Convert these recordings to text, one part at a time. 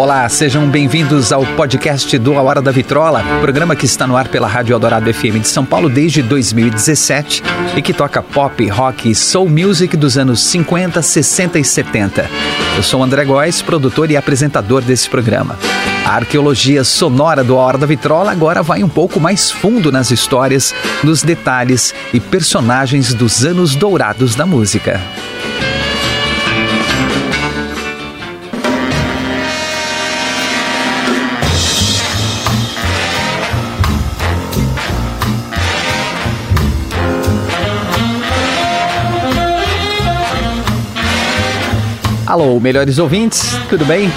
Olá, sejam bem-vindos ao podcast do A Hora da Vitrola, programa que está no ar pela Rádio Eldorado FM de São Paulo desde 2017 e que toca pop, rock e soul music dos anos 50, 60 e 70. Eu sou André Góes, produtor e apresentador desse programa. A arqueologia sonora do A Hora da Vitrola agora vai um pouco mais fundo nas histórias, nos detalhes e personagens dos anos dourados da música. Alô, melhores ouvintes, tudo bem?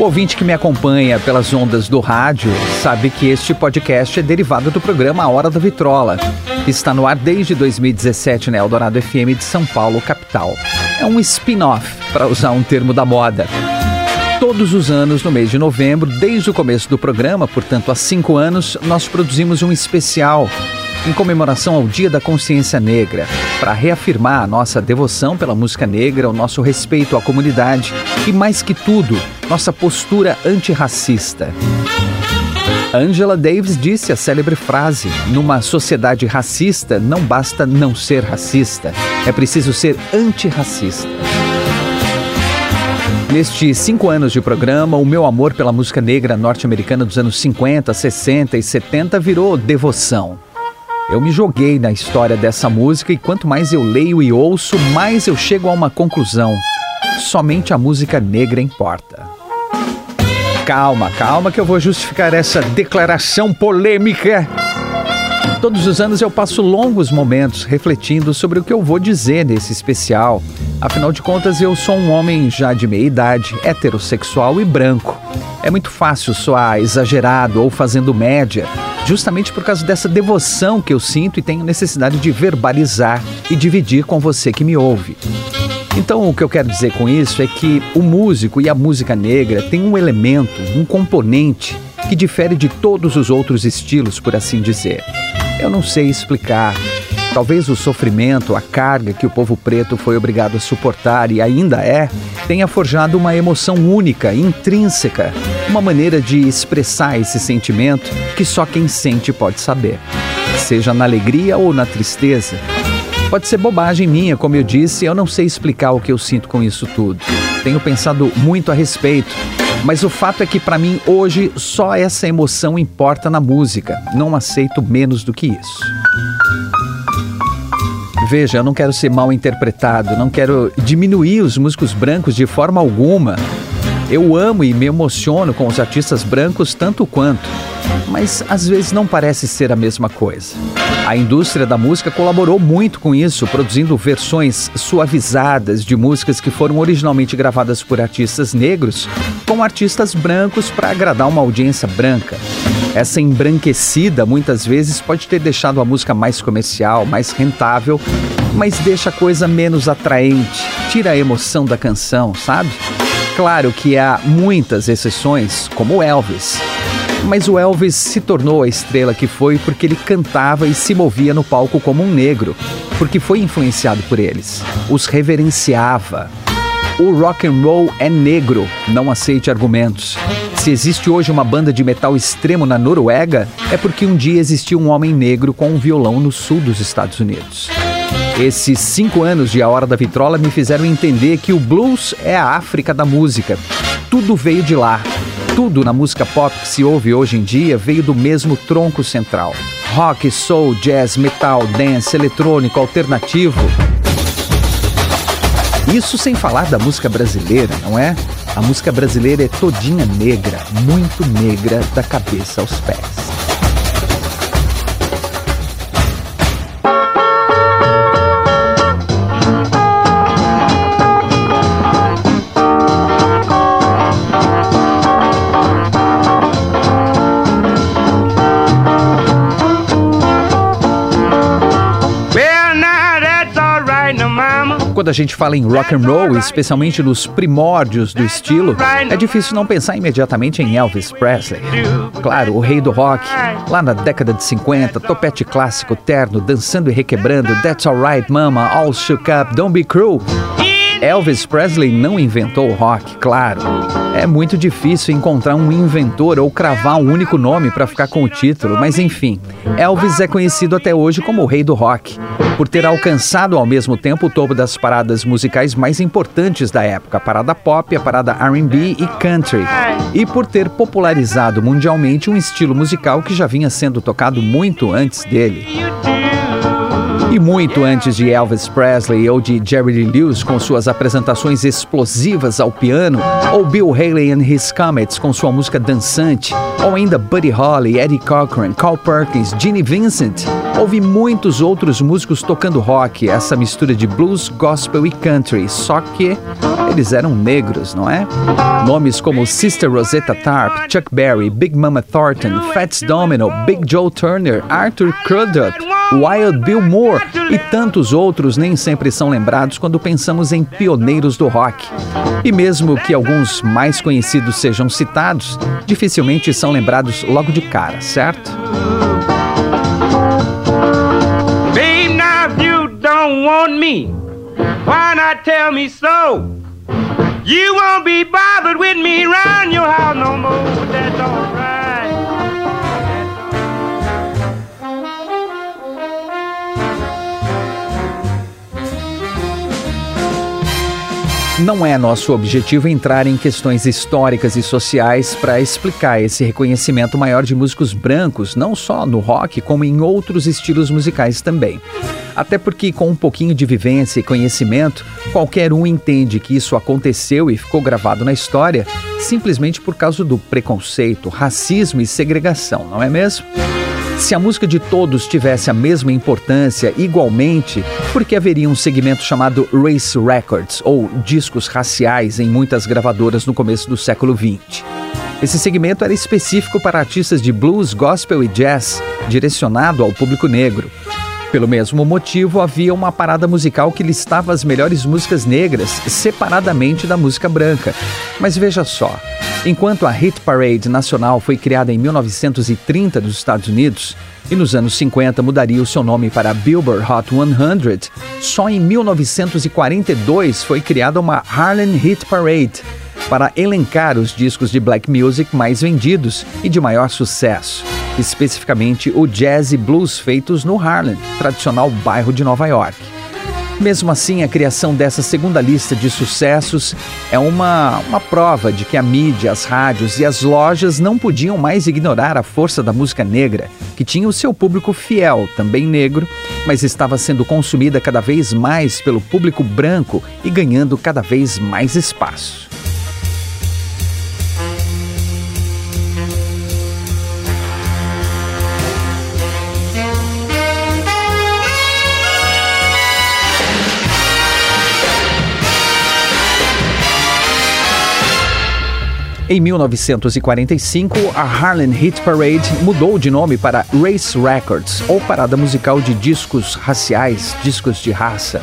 O ouvinte que me acompanha pelas ondas do rádio sabe que este podcast é derivado do programa A Hora da Vitrola, está no ar desde 2017 na Eldorado FM de São Paulo, capital. É um spin-off, para usar um termo da moda. Todos os anos, no mês de novembro, desde o começo do programa, portanto há cinco anos, nós produzimos um especial em comemoração ao Dia da Consciência Negra, para reafirmar a nossa devoção pela música negra, o nosso respeito à comunidade e, mais que tudo, nossa postura antirracista. Angela Davis disse a célebre frase: Numa sociedade racista, não basta não ser racista, é preciso ser antirracista. Nestes cinco anos de programa, o meu amor pela música negra norte-americana dos anos 50, 60 e 70 virou devoção. Eu me joguei na história dessa música e quanto mais eu leio e ouço, mais eu chego a uma conclusão. Somente a música negra importa. Calma, calma que eu vou justificar essa declaração polêmica. Todos os anos eu passo longos momentos refletindo sobre o que eu vou dizer nesse especial. Afinal de contas, eu sou um homem já de meia idade, heterossexual e branco. É muito fácil soar exagerado ou fazendo média, justamente por causa dessa devoção que eu sinto e tenho necessidade de verbalizar e dividir com você que me ouve. Então, o que eu quero dizer com isso é que o músico e a música negra têm um elemento, um componente que difere de todos os outros estilos, por assim dizer. Eu não sei explicar. Talvez o sofrimento, a carga que o povo preto foi obrigado a suportar e ainda é, tenha forjado uma emoção única, intrínseca, uma maneira de expressar esse sentimento que só quem sente pode saber. Seja na alegria ou na tristeza. Pode ser bobagem minha, como eu disse, eu não sei explicar o que eu sinto com isso tudo. Tenho pensado muito a respeito, mas o fato é que para mim hoje só essa emoção importa na música. Não aceito menos do que isso. Veja, eu não quero ser mal interpretado, não quero diminuir os músicos brancos de forma alguma. Eu amo e me emociono com os artistas brancos tanto quanto, mas às vezes não parece ser a mesma coisa. A indústria da música colaborou muito com isso, produzindo versões suavizadas de músicas que foram originalmente gravadas por artistas negros com artistas brancos para agradar uma audiência branca. Essa embranquecida muitas vezes pode ter deixado a música mais comercial, mais rentável, mas deixa a coisa menos atraente, tira a emoção da canção, sabe? Claro que há muitas exceções, como Elvis. Mas o Elvis se tornou a estrela que foi porque ele cantava e se movia no palco como um negro, porque foi influenciado por eles, os reverenciava. O rock and roll é negro, não aceite argumentos. Se existe hoje uma banda de metal extremo na Noruega, é porque um dia existiu um homem negro com um violão no sul dos Estados Unidos. Esses cinco anos de A Hora da Vitrola me fizeram entender que o blues é a África da música. Tudo veio de lá. Tudo na música pop que se ouve hoje em dia veio do mesmo tronco central. Rock, soul, jazz, metal, dance, eletrônico, alternativo. Isso sem falar da música brasileira, não é? A música brasileira é todinha negra, muito negra da cabeça aos pés. Quando a gente fala em rock and roll, especialmente nos primórdios do estilo, é difícil não pensar imediatamente em Elvis Presley. Claro, o rei do rock, lá na década de 50, topete clássico, terno, dançando e requebrando, That's Alright Mama, All Shook Up, Don't Be Cruel. Elvis Presley não inventou o rock, claro. É muito difícil encontrar um inventor ou cravar um único nome para ficar com o título, mas enfim, Elvis é conhecido até hoje como o rei do rock, por ter alcançado ao mesmo tempo o topo das paradas musicais mais importantes da época, a parada pop, a parada R&B e country, e por ter popularizado mundialmente um estilo musical que já vinha sendo tocado muito antes dele. E muito antes de Elvis Presley ou de Jerry Lee Lewis com suas apresentações explosivas ao piano, ou Bill Haley and His Comets com sua música dançante, ou ainda Buddy Holly, Eddie Cochran, Carl Perkins, Ginny Vincent, houve muitos outros músicos tocando rock, essa mistura de blues, gospel e country, só que eles eram negros, não é? Nomes como Sister Rosetta Tarp, Chuck Berry, Big Mama Thornton, Fats Domino, Big Joe Turner, Arthur Crudup, Wild Bill Moore e tantos outros nem sempre são lembrados quando pensamos em pioneiros do rock. E mesmo que alguns mais conhecidos sejam citados, dificilmente são lembrados logo de cara, certo? Babe, now you don't want me, why not tell me so? You won't be bothered with me around your house no more, that's alright. Não é nosso objetivo entrar em questões históricas e sociais para explicar esse reconhecimento maior de músicos brancos, não só no rock, como em outros estilos musicais também. Até porque, com um pouquinho de vivência e conhecimento, qualquer um entende que isso aconteceu e ficou gravado na história simplesmente por causa do preconceito, racismo e segregação, não é mesmo? Se a música de todos tivesse a mesma importância igualmente, por que haveria um segmento chamado Race Records, ou discos raciais, em muitas gravadoras no começo do século XX? Esse segmento era específico para artistas de blues, gospel e jazz, direcionado ao público negro. Pelo mesmo motivo, havia uma parada musical que listava as melhores músicas negras separadamente da música branca. Mas veja só, enquanto a Hit Parade Nacional foi criada em 1930 nos Estados Unidos e nos anos 50 mudaria o seu nome para Billboard Hot 100, só em 1942 foi criada uma Harlem Hit Parade para elencar os discos de black music mais vendidos e de maior sucesso especificamente o jazz e blues feitos no Harlem, tradicional bairro de Nova York. Mesmo assim, a criação dessa segunda lista de sucessos é uma, uma prova de que a mídia, as rádios e as lojas não podiam mais ignorar a força da música negra, que tinha o seu público fiel, também negro, mas estava sendo consumida cada vez mais pelo público branco e ganhando cada vez mais espaço. Em 1945, a Harlem Hit Parade mudou de nome para Race Records, ou parada musical de discos raciais, discos de raça.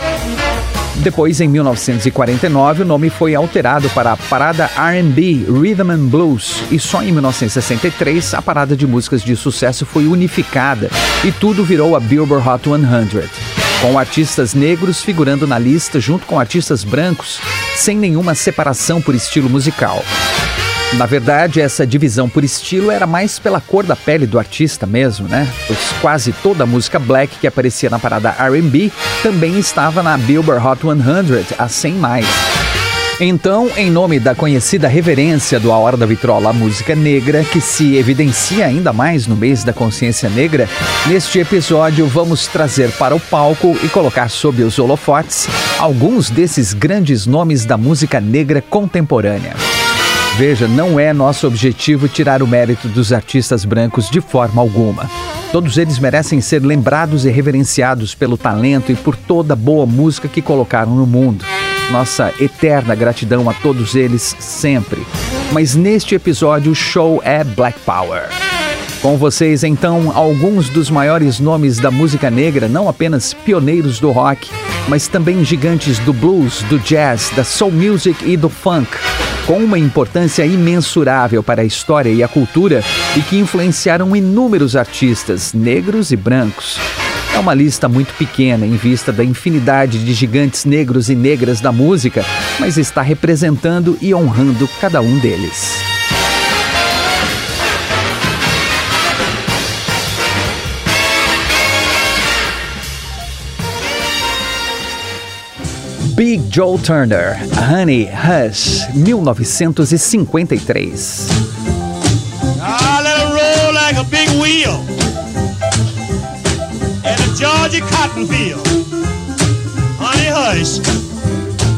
Depois, em 1949, o nome foi alterado para a Parada R&B Rhythm and Blues e só em 1963 a parada de músicas de sucesso foi unificada e tudo virou a Billboard Hot 100, com artistas negros figurando na lista junto com artistas brancos, sem nenhuma separação por estilo musical. Na verdade, essa divisão por estilo era mais pela cor da pele do artista mesmo, né? Pois quase toda a música black que aparecia na parada R&B também estava na Billboard Hot 100, a 100 mais. Então, em nome da conhecida reverência do A Hora da Vitrola à música negra, que se evidencia ainda mais no mês da consciência negra, neste episódio vamos trazer para o palco e colocar sob os holofotes alguns desses grandes nomes da música negra contemporânea. Veja, não é nosso objetivo tirar o mérito dos artistas brancos de forma alguma. Todos eles merecem ser lembrados e reverenciados pelo talento e por toda boa música que colocaram no mundo. Nossa eterna gratidão a todos eles sempre. Mas neste episódio o show é Black Power. Com vocês, então, alguns dos maiores nomes da música negra, não apenas pioneiros do rock, mas também gigantes do blues, do jazz, da soul music e do funk com uma importância imensurável para a história e a cultura e que influenciaram inúmeros artistas, negros e brancos. É uma lista muito pequena em vista da infinidade de gigantes negros e negras da música, mas está representando e honrando cada um deles. Big Joe Turner, Honey Hush, 1953. I let it roll like a big wheel in a Georgia cotton field. Honey Hush.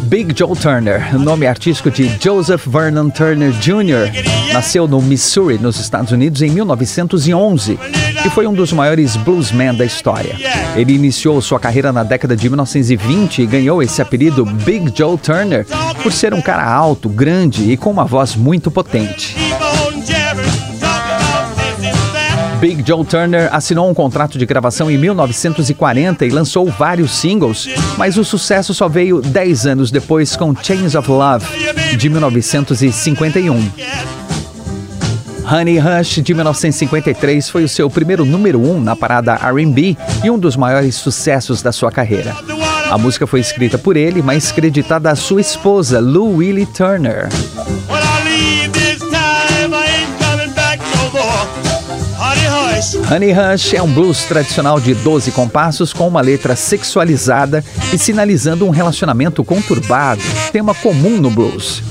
Big Joe Turner, nome artístico de Joseph Vernon Turner Jr., nasceu no Missouri, nos Estados Unidos, em 1911 e foi um dos maiores bluesmen da história. Ele iniciou sua carreira na década de 1920 e ganhou esse apelido Big Joe Turner por ser um cara alto, grande e com uma voz muito potente. Big Joe Turner assinou um contrato de gravação em 1940 e lançou vários singles, mas o sucesso só veio 10 anos depois com Chains of Love, de 1951. Honey Hush, de 1953, foi o seu primeiro número um na parada RB e um dos maiores sucessos da sua carreira. A música foi escrita por ele, mas creditada à sua esposa, Lou Willie Turner. Honey Hush é um blues tradicional de 12 compassos com uma letra sexualizada e sinalizando um relacionamento conturbado, tema comum no blues.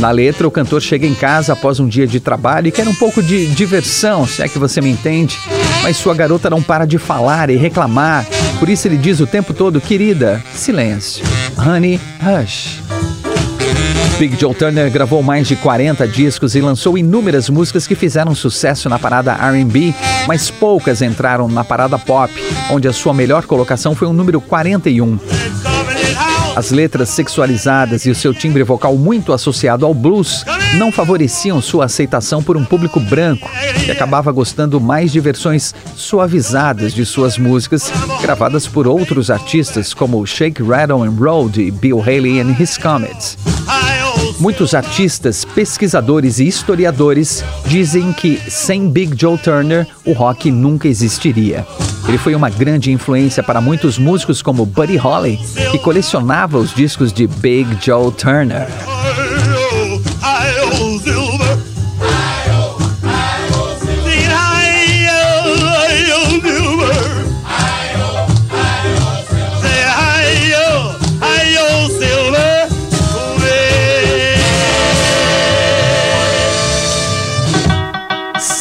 Na letra, o cantor chega em casa após um dia de trabalho e quer um pouco de diversão, se é que você me entende, mas sua garota não para de falar e reclamar, por isso ele diz o tempo todo: querida, silêncio. Honey Hush. Big Joe Turner gravou mais de 40 discos e lançou inúmeras músicas que fizeram sucesso na parada RB, mas poucas entraram na parada pop, onde a sua melhor colocação foi o número 41. As letras sexualizadas e o seu timbre vocal muito associado ao blues não favoreciam sua aceitação por um público branco, que acabava gostando mais de versões suavizadas de suas músicas, gravadas por outros artistas como Shake, Rattle and Roll de Bill Haley and His Comets. Muitos artistas, pesquisadores e historiadores dizem que sem Big Joe Turner o rock nunca existiria. Ele foi uma grande influência para muitos músicos como Buddy Holly, que colecionava os discos de Big Joe Turner.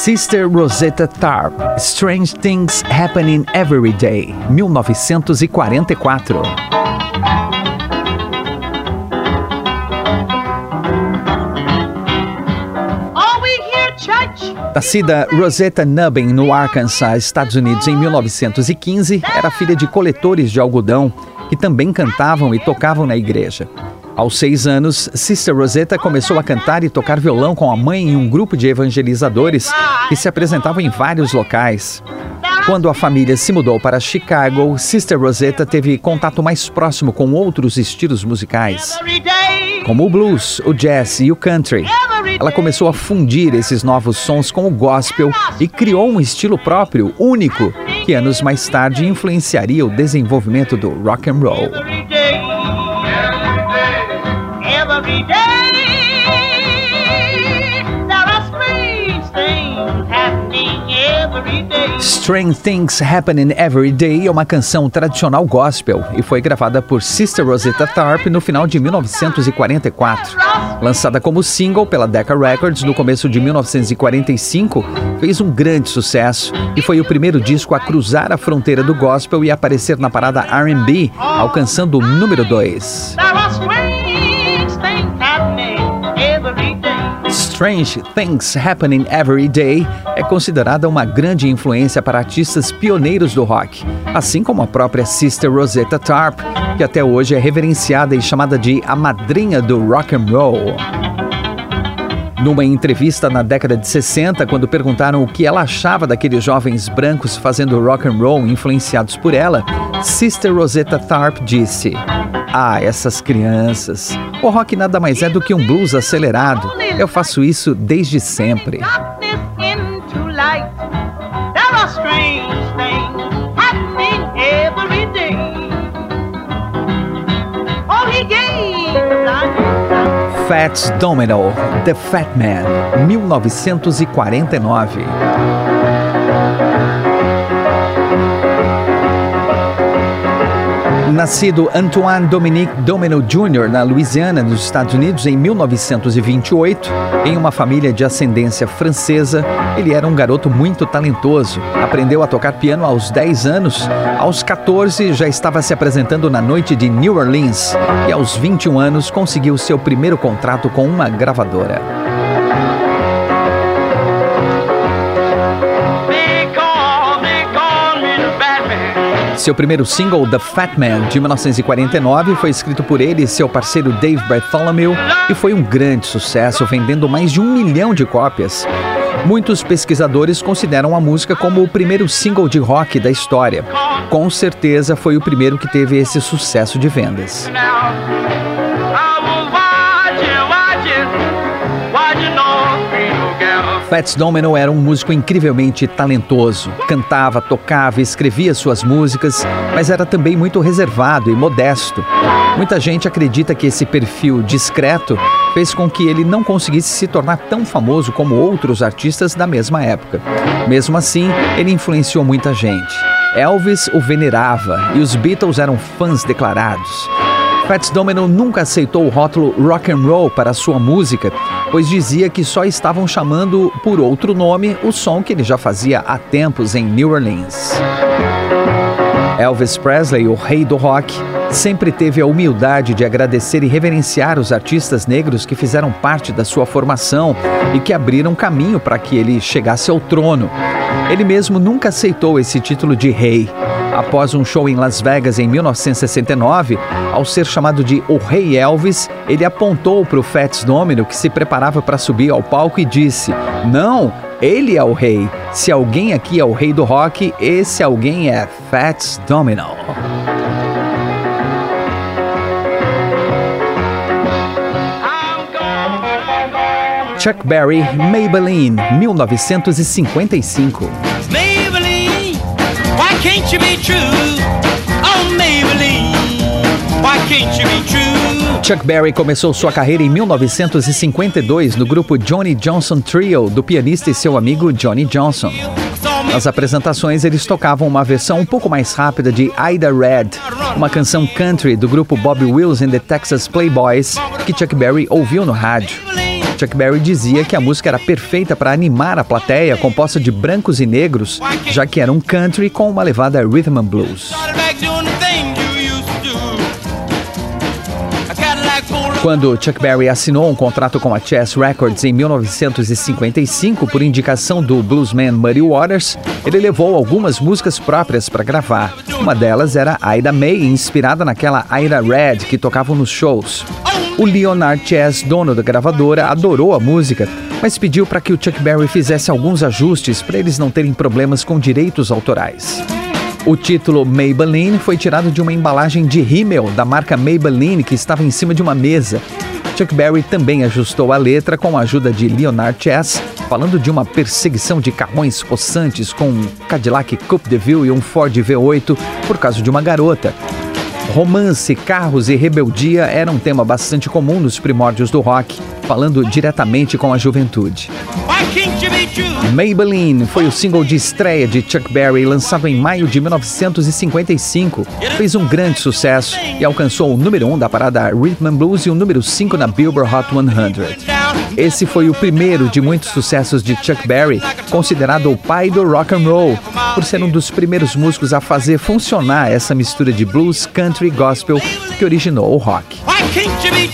Sister Rosetta Tharpe, Strange Things Happening Every Day, 1944. Nascida Rosetta Nubbin no Arkansas, Estados Unidos, em 1915, era filha de coletores de algodão que também cantavam e tocavam na igreja. Aos seis anos, Sister Rosetta começou a cantar e tocar violão com a mãe em um grupo de evangelizadores que se apresentavam em vários locais. Quando a família se mudou para Chicago, Sister Rosetta teve contato mais próximo com outros estilos musicais, como o blues, o jazz e o country. Ela começou a fundir esses novos sons com o gospel e criou um estilo próprio, único, que anos mais tarde influenciaria o desenvolvimento do rock and roll. Every day. Strange things happening every day. Strange Things Happening Every Day é uma canção tradicional gospel e foi gravada por Sister Rosetta Tharpe no final de 1944. Lançada como single pela Decca Records no começo de 1945, fez um grande sucesso e foi o primeiro disco a cruzar a fronteira do gospel e aparecer na parada R&B, alcançando o número 2. Strange Things Happening Every Day é considerada uma grande influência para artistas pioneiros do rock, assim como a própria Sister Rosetta Tarp, que até hoje é reverenciada e chamada de a madrinha do rock and roll. Numa entrevista na década de 60, quando perguntaram o que ela achava daqueles jovens brancos fazendo rock and roll influenciados por ela, Sister Rosetta Tharpe disse: ah, essas crianças. O rock nada mais é do que um blues acelerado. Eu faço isso desde sempre. Fats Domino, The Fat Man, 1949. Nascido Antoine Dominique Domino Jr. na Louisiana, nos Estados Unidos, em 1928, em uma família de ascendência francesa, ele era um garoto muito talentoso. Aprendeu a tocar piano aos 10 anos, aos 14 já estava se apresentando na noite de New Orleans e aos 21 anos conseguiu seu primeiro contrato com uma gravadora. Seu primeiro single, The Fat Man, de 1949, foi escrito por ele e seu parceiro Dave Bartholomew e foi um grande sucesso, vendendo mais de um milhão de cópias. Muitos pesquisadores consideram a música como o primeiro single de rock da história. Com certeza foi o primeiro que teve esse sucesso de vendas. Fats Domino era um músico incrivelmente talentoso. Cantava, tocava, escrevia suas músicas, mas era também muito reservado e modesto. Muita gente acredita que esse perfil discreto fez com que ele não conseguisse se tornar tão famoso como outros artistas da mesma época. Mesmo assim, ele influenciou muita gente. Elvis o venerava e os Beatles eram fãs declarados. Fats Domino nunca aceitou o rótulo rock and roll para sua música, pois dizia que só estavam chamando por outro nome o som que ele já fazia há tempos em New Orleans. Elvis Presley, o rei do rock, sempre teve a humildade de agradecer e reverenciar os artistas negros que fizeram parte da sua formação e que abriram caminho para que ele chegasse ao trono. Ele mesmo nunca aceitou esse título de rei. Após um show em Las Vegas em 1969, ao ser chamado de O Rei Elvis, ele apontou para o Fats Domino que se preparava para subir ao palco e disse: Não, ele é o rei. Se alguém aqui é o rei do rock, esse alguém é Fats Domino. Chuck Berry, Maybelline, 1955. can't you be true? Chuck Berry começou sua carreira em 1952 no grupo Johnny Johnson Trio, do pianista e seu amigo Johnny Johnson. Nas apresentações, eles tocavam uma versão um pouco mais rápida de Ida Red, uma canção country do grupo Bob Wills and the Texas Playboys, que Chuck Berry ouviu no rádio. Chuck Berry dizia que a música era perfeita para animar a plateia, composta de brancos e negros, já que era um country com uma levada rhythm and blues. Quando Chuck Berry assinou um contrato com a Chess Records em 1955 por indicação do bluesman Muddy Waters, ele levou algumas músicas próprias para gravar. Uma delas era Ida May, inspirada naquela Ida Red que tocavam nos shows. O Leonard Chess, dono da gravadora, adorou a música, mas pediu para que o Chuck Berry fizesse alguns ajustes para eles não terem problemas com direitos autorais. O título Maybelline foi tirado de uma embalagem de rímel da marca Maybelline que estava em cima de uma mesa. Chuck Berry também ajustou a letra com a ajuda de Leonard Chess, falando de uma perseguição de carrões possantes com um Cadillac Coupe de Ville e um Ford V8 por causa de uma garota. Romance, carros e rebeldia era um tema bastante comum nos primórdios do rock, falando diretamente com a juventude. Maybelline foi o single de estreia de Chuck Berry, lançado em maio de 1955. Fez um grande sucesso e alcançou o número 1 um da parada Rhythm and Blues e o número 5 na Billboard Hot 100. Esse foi o primeiro de muitos sucessos de Chuck Berry, considerado o pai do rock and roll, por ser um dos primeiros músicos a fazer funcionar essa mistura de blues, country e gospel que originou o rock.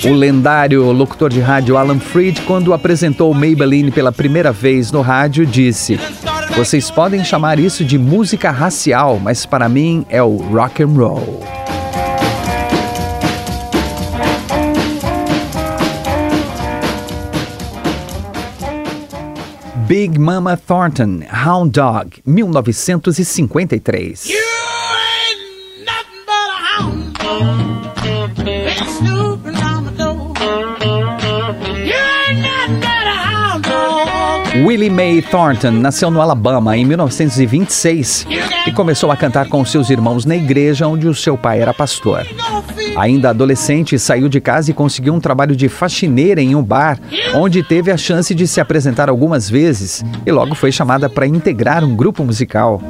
O lendário locutor de rádio Alan Freed, quando apresentou Maybelline pela primeira vez no rádio, disse: Vocês podem chamar isso de música racial, mas para mim é o rock and roll. Big Mama Thornton, Hound Dog, 1953. You Willie Mae Thornton nasceu no Alabama em 1926 e começou a cantar com seus irmãos na igreja onde o seu pai era pastor. Ainda adolescente, saiu de casa e conseguiu um trabalho de faxineira em um bar, onde teve a chance de se apresentar algumas vezes e logo foi chamada para integrar um grupo musical.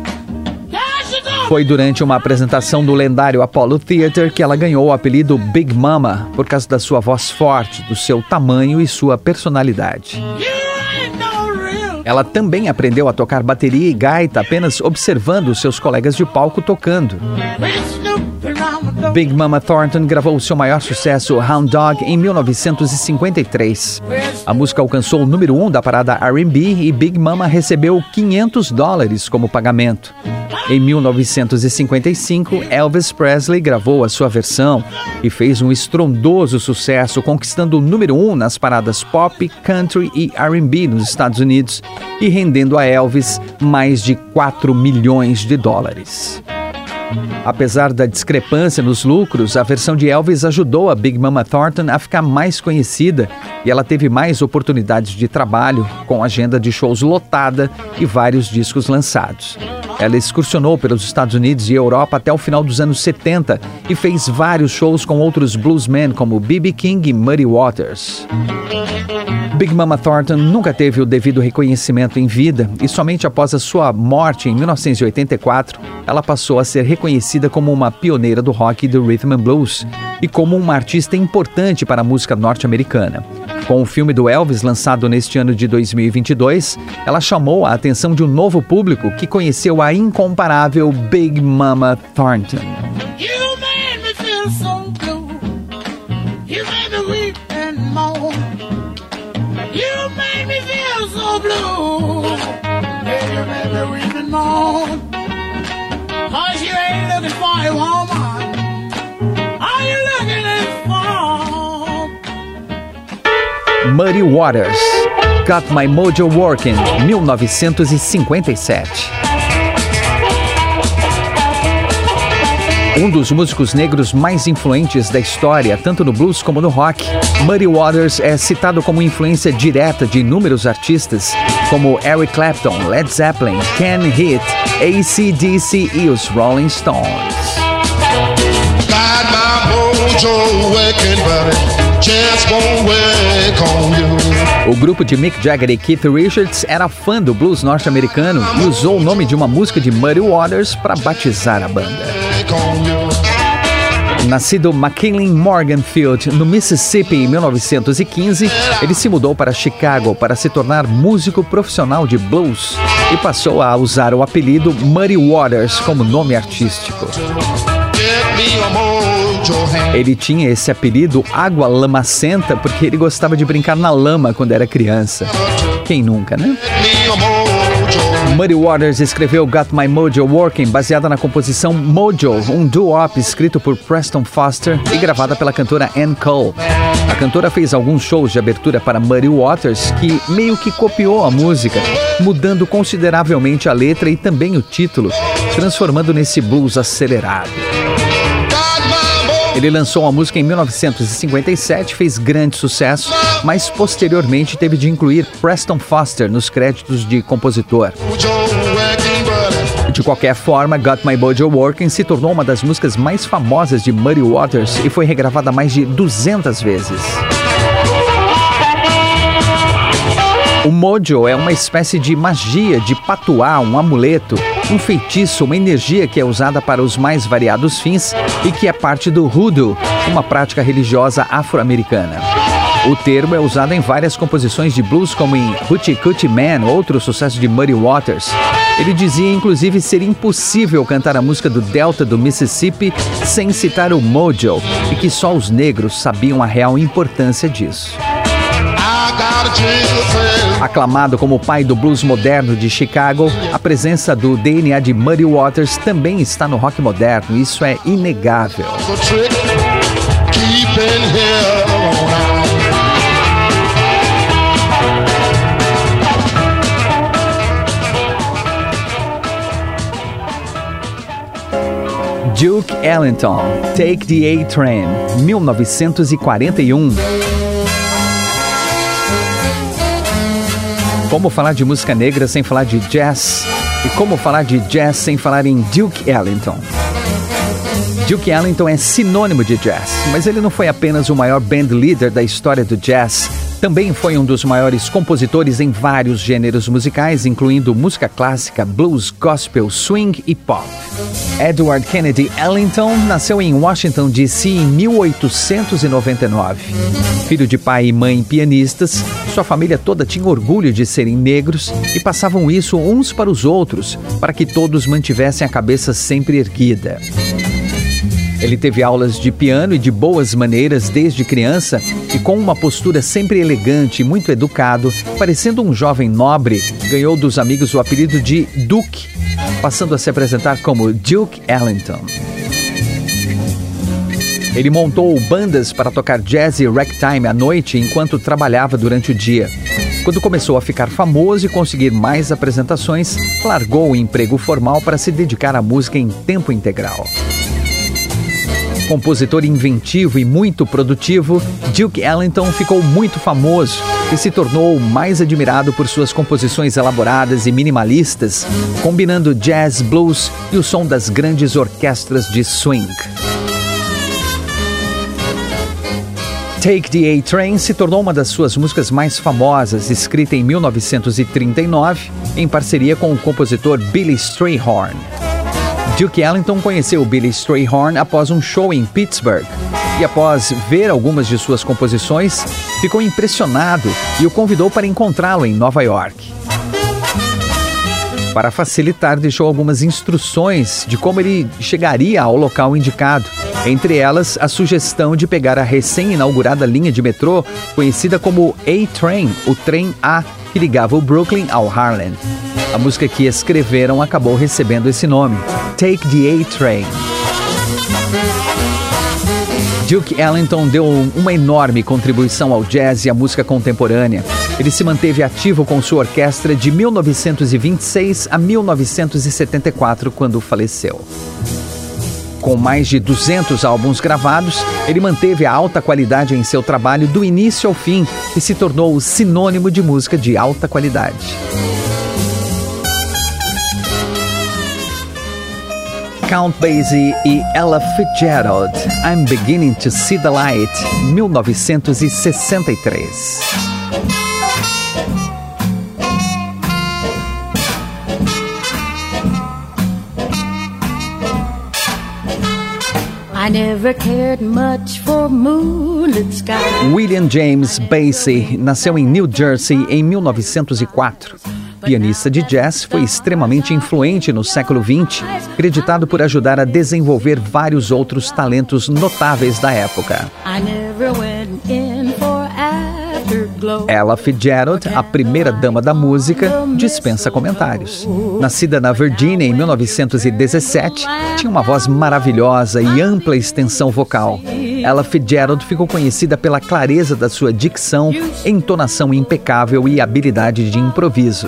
Foi durante uma apresentação do lendário Apollo Theater que ela ganhou o apelido Big Mama por causa da sua voz forte, do seu tamanho e sua personalidade. Ela também aprendeu a tocar bateria e gaita apenas observando seus colegas de palco tocando. Big Mama Thornton gravou seu maior sucesso, Hound Dog, em 1953. A música alcançou o número 1 um da parada R&B e Big Mama recebeu 500 dólares como pagamento. Em 1955, Elvis Presley gravou a sua versão e fez um estrondoso sucesso, conquistando o número 1 um nas paradas pop, country e R&B nos Estados Unidos e rendendo a Elvis mais de 4 milhões de dólares. Apesar da discrepância nos lucros, a versão de Elvis ajudou a Big Mama Thornton a ficar mais conhecida e ela teve mais oportunidades de trabalho, com agenda de shows lotada e vários discos lançados. Ela excursionou pelos Estados Unidos e Europa até o final dos anos 70 e fez vários shows com outros bluesmen como B.B. King e Muddy Waters. Big Mama Thornton nunca teve o devido reconhecimento em vida e somente após a sua morte em 1984 ela passou a ser reconhecida como uma pioneira do rock e do rhythm and blues e como uma artista importante para a música norte-americana. Com o filme do Elvis lançado neste ano de 2022, ela chamou a atenção de um novo público que conheceu a incomparável Big Mama Thornton. Muddy Waters. Got My Mojo Working, 1957. Um dos músicos negros mais influentes da história, tanto no blues como no rock, Muddy Waters é citado como influência direta de inúmeros artistas como Eric Clapton, Led Zeppelin, Ken Hit, ACDC e os Rolling Stones. O grupo de Mick Jagger e Keith Richards era fã do blues norte-americano e usou o nome de uma música de Muddy Waters para batizar a banda. Nascido McKinley Morganfield, no Mississippi em 1915, ele se mudou para Chicago para se tornar músico profissional de blues e passou a usar o apelido Muddy Waters como nome artístico. Ele tinha esse apelido Água Lamacenta porque ele gostava de brincar na lama quando era criança. Quem nunca, né? Muddy Waters escreveu Got My Mojo Working baseada na composição Mojo, um doo-wop escrito por Preston Foster e gravada pela cantora Ann Cole. A cantora fez alguns shows de abertura para Muddy Waters, que meio que copiou a música, mudando consideravelmente a letra e também o título, transformando nesse blues acelerado. Ele lançou a música em 1957, fez grande sucesso, mas posteriormente teve de incluir Preston Foster nos créditos de compositor. De qualquer forma, Got My Mojo Working se tornou uma das músicas mais famosas de Muddy Waters e foi regravada mais de 200 vezes. O mojo é uma espécie de magia, de patuá, um amuleto, um feitiço, uma energia que é usada para os mais variados fins e que é parte do hoodoo, uma prática religiosa afro-americana. O termo é usado em várias composições de blues, como em Hoochie Coochie Man, outro sucesso de Muddy Waters. Ele dizia, inclusive, ser impossível cantar a música do Delta do Mississippi sem citar o mojo, e que só os negros sabiam a real importância disso. Aclamado como o pai do blues moderno de Chicago, a presença do DNA de Muddy Waters também está no rock moderno, isso é inegável. Duke Ellington, Take the A-Train, 1941. Como falar de música negra sem falar de jazz? E como falar de jazz sem falar em Duke Ellington? Duke Ellington é sinônimo de jazz, mas ele não foi apenas o maior band leader da história do jazz. Também foi um dos maiores compositores em vários gêneros musicais, incluindo música clássica, blues, gospel, swing e pop. Edward Kennedy Ellington nasceu em Washington, D.C. em 1899. Filho de pai e mãe pianistas, sua família toda tinha orgulho de serem negros e passavam isso uns para os outros, para que todos mantivessem a cabeça sempre erguida. Ele teve aulas de piano e de boas maneiras desde criança e, com uma postura sempre elegante e muito educado, parecendo um jovem nobre, ganhou dos amigos o apelido de Duke, passando a se apresentar como Duke Ellington. Ele montou bandas para tocar jazz e ragtime à noite enquanto trabalhava durante o dia. Quando começou a ficar famoso e conseguir mais apresentações, largou o emprego formal para se dedicar à música em tempo integral. Compositor inventivo e muito produtivo, Duke Ellington ficou muito famoso e se tornou mais admirado por suas composições elaboradas e minimalistas, combinando jazz, blues e o som das grandes orquestras de swing. Take the A-Train se tornou uma das suas músicas mais famosas, escrita em 1939 em parceria com o compositor Billy Strayhorn. Duke Ellington conheceu Billy Strayhorn após um show em Pittsburgh e, após ver algumas de suas composições, ficou impressionado e o convidou para encontrá-lo em Nova York. Para facilitar, deixou algumas instruções de como ele chegaria ao local indicado. Entre elas, a sugestão de pegar a recém-inaugurada linha de metrô conhecida como A-Train, o trem A, que ligava o Brooklyn ao Harlem. A música que escreveram acabou recebendo esse nome, Take the A-Train. Duke Ellington deu uma enorme contribuição ao jazz e à música contemporânea. Ele se manteve ativo com sua orquestra de 1926 a 1974, quando faleceu. Com mais de 200 álbuns gravados, ele manteve a alta qualidade em seu trabalho do início ao fim e se tornou sinônimo de música de alta qualidade. Count Basie e Ella Fitzgerald, I'm Beginning to See the Light, 1963. William James Basie nasceu em New Jersey em 1904 pianista de jazz, foi extremamente influente no século XX, acreditado por ajudar a desenvolver vários outros talentos notáveis da época. Ella Fitzgerald, a primeira dama da música, dispensa comentários. Nascida na Virgínia em 1917, tinha uma voz maravilhosa e ampla extensão vocal. Ella Fitzgerald ficou conhecida pela clareza da sua dicção, entonação impecável e habilidade de improviso.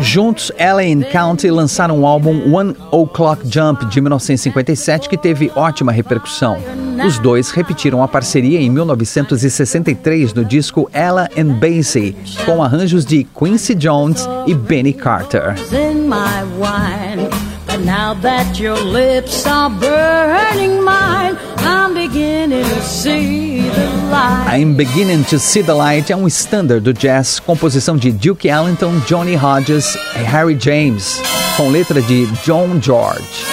Juntos, ela e County lançaram o álbum One O'Clock Jump de 1957, que teve ótima repercussão. Os dois repetiram a parceria em 1963 no disco Ella and Basie, com arranjos de Quincy Jones e Benny Carter. Now that your lips are burning mine, I'm beginning to see the light. I'm beginning to see the light é um standard do jazz, composição de Duke Ellington, Johnny Hodges e Harry James, com letra de John George.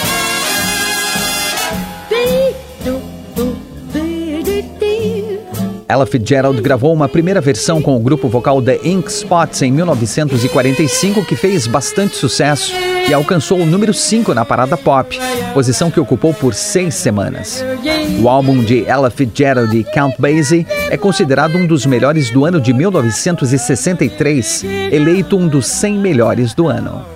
Ella Fitzgerald gravou uma primeira versão com o grupo vocal The Ink Spots em 1945, que fez bastante sucesso e alcançou o número 5 na parada pop, posição que ocupou por seis semanas. O álbum de Ella Fitzgerald e Count Basie é considerado um dos melhores do ano de 1963, eleito um dos 100 melhores do ano.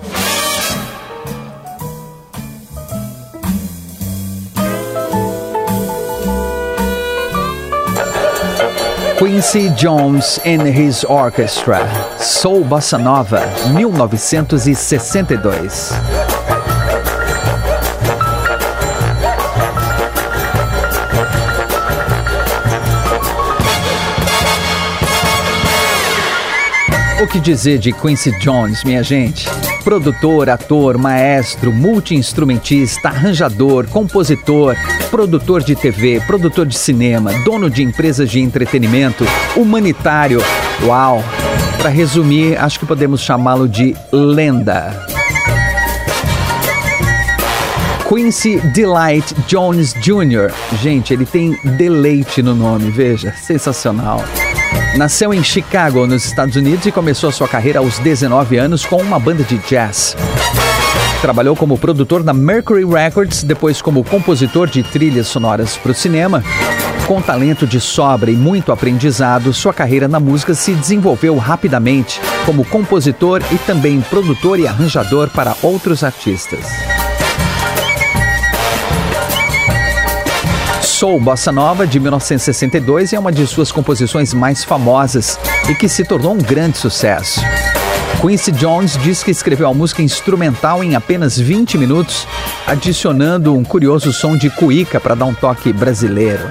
Quincy Jones and His Orchestra, Soul Bossa Nova, 1962. O que dizer de Quincy Jones, minha gente? Produtor, ator, maestro, multi-instrumentista, arranjador, compositor, produtor de TV, produtor de cinema, dono de empresas de entretenimento, humanitário. Uau! Para resumir, acho que podemos chamá-lo de lenda. Quincy Delight Jones Jr. Gente, ele tem deleite no nome, veja, sensacional. Nasceu em Chicago, nos Estados Unidos, e começou sua carreira aos 19 anos com uma banda de jazz. Trabalhou como produtor da Mercury Records, depois como compositor de trilhas sonoras para o cinema. Com talento de sobra e muito aprendizado, sua carreira na música se desenvolveu rapidamente como compositor e também produtor e arranjador para outros artistas. Soul Bossa Nova de 1962 é uma de suas composições mais famosas e que se tornou um grande sucesso. Quincy Jones diz que escreveu a música instrumental em apenas 20 minutos, adicionando um curioso som de cuíca para dar um toque brasileiro,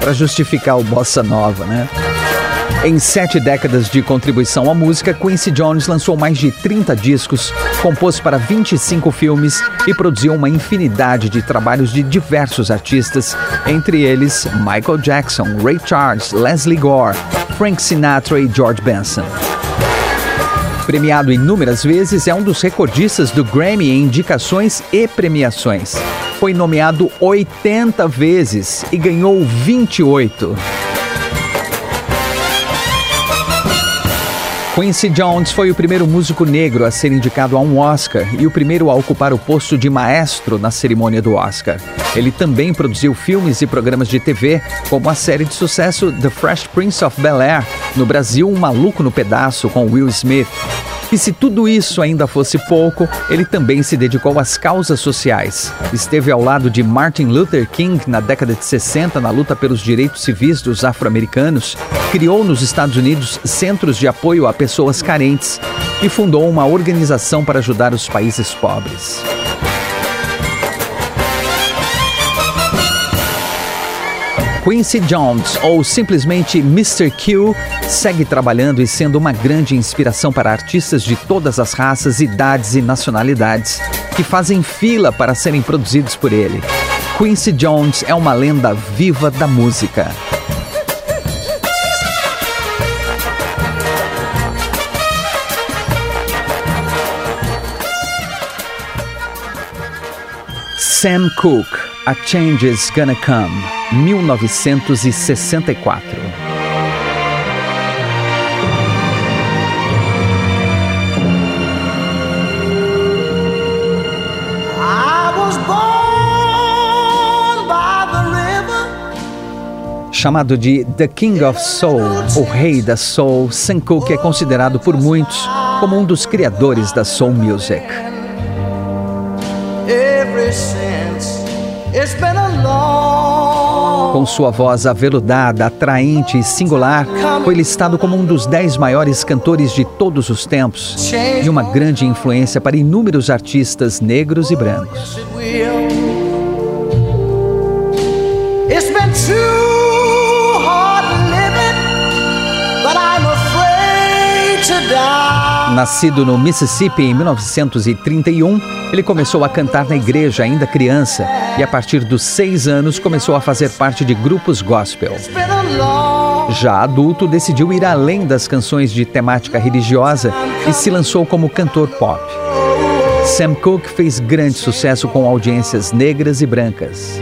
para justificar o bossa nova, né? Em sete décadas de contribuição à música, Quincy Jones lançou mais de 30 discos, compôs para 25 filmes e produziu uma infinidade de trabalhos de diversos artistas, entre eles Michael Jackson, Ray Charles, Leslie Gore, Frank Sinatra e George Benson. Premiado inúmeras vezes, é um dos recordistas do Grammy em indicações e premiações. Foi nomeado 80 vezes e ganhou 28. Quincy Jones foi o primeiro músico negro a ser indicado a um Oscar e o primeiro a ocupar o posto de maestro na cerimônia do Oscar. Ele também produziu filmes e programas de TV, como a série de sucesso The Fresh Prince of Bel-Air, no Brasil Um Maluco no Pedaço com Will Smith, e se tudo isso ainda fosse pouco, ele também se dedicou às causas sociais. Esteve ao lado de Martin Luther King na década de 60 na luta pelos direitos civis dos afro-americanos, criou nos Estados Unidos centros de apoio a pessoas carentes e fundou uma organização para ajudar os países pobres. Quincy Jones, ou simplesmente Mr. Q, segue trabalhando e sendo uma grande inspiração para artistas de todas as raças, idades e nacionalidades que fazem fila para serem produzidos por ele. Quincy Jones é uma lenda viva da música. Sam Cooke, A Change is Gonna Come. 1964. Chamado de The King of Soul, o Rei da Soul, Sam Cooke é considerado por muitos como um dos criadores da soul music. Com sua voz aveludada, atraente e singular, foi listado como um dos dez maiores cantores de todos os tempos e uma grande influência para inúmeros artistas negros e brancos. Nascido no Mississippi em 1931, ele começou a cantar na igreja ainda criança e, a partir dos seis anos, começou a fazer parte de grupos gospel. Já adulto, decidiu ir além das canções de temática religiosa e se lançou como cantor pop. Sam Cooke fez grande sucesso com audiências negras e brancas.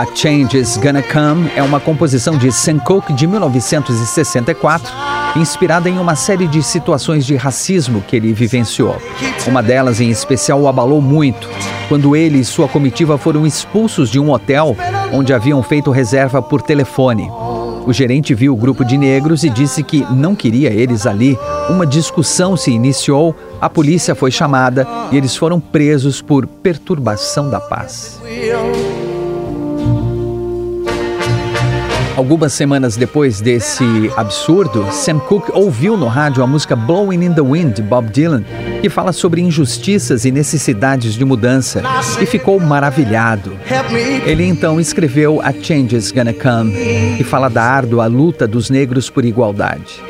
A Change is Gonna Come é uma composição de Sam Cooke de 1964, inspirada em uma série de situações de racismo que ele vivenciou. Uma delas, em especial, o abalou muito, quando ele e sua comitiva foram expulsos de um hotel onde haviam feito reserva por telefone. O gerente viu o grupo de negros e disse que não queria eles ali. Uma discussão se iniciou, a polícia foi chamada e eles foram presos por perturbação da paz. Algumas semanas depois desse absurdo, Sam Cooke ouviu no rádio a música Blowing in the Wind de Bob Dylan, que fala sobre injustiças e necessidades de mudança, e ficou maravilhado. Ele então escreveu A Change Is Gonna Come, que fala da árdua luta dos negros por igualdade.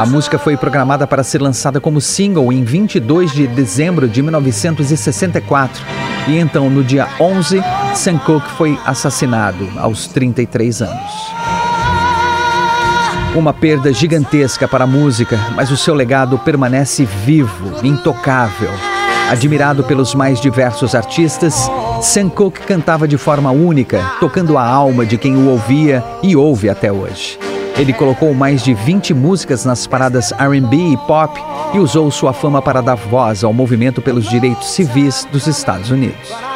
A música foi programada para ser lançada como single em 22 de dezembro de 1964 e então, no dia 11, Sam Cooke foi assassinado aos 33 anos. Uma perda gigantesca para a música, mas o seu legado permanece vivo, intocável. Admirado pelos mais diversos artistas, Sam Cooke cantava de forma única, tocando a alma de quem o ouvia e ouve até hoje. Ele colocou mais de 20 músicas nas paradas RB e pop e usou sua fama para dar voz ao movimento pelos direitos civis dos Estados Unidos.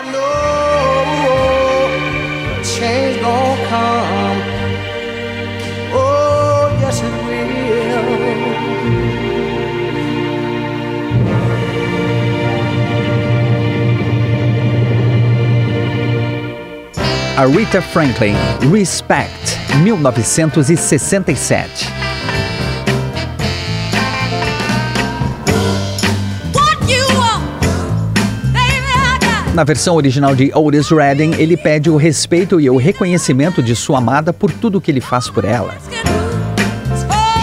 Aretha Franklin, Respect, 1967. Na versão original de Otis Redding, ele pede o respeito e o reconhecimento de sua amada por tudo que ele faz por ela.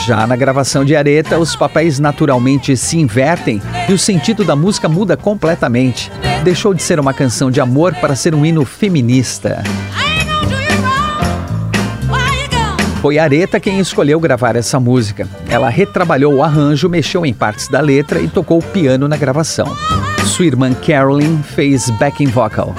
Já na gravação de Aretha, os papéis naturalmente se invertem e o sentido da música muda completamente deixou de ser uma canção de amor para ser um hino feminista. Foi Areta quem escolheu gravar essa música. Ela retrabalhou o arranjo, mexeu em partes da letra e tocou o piano na gravação. Sua irmã Carolyn fez backing vocal.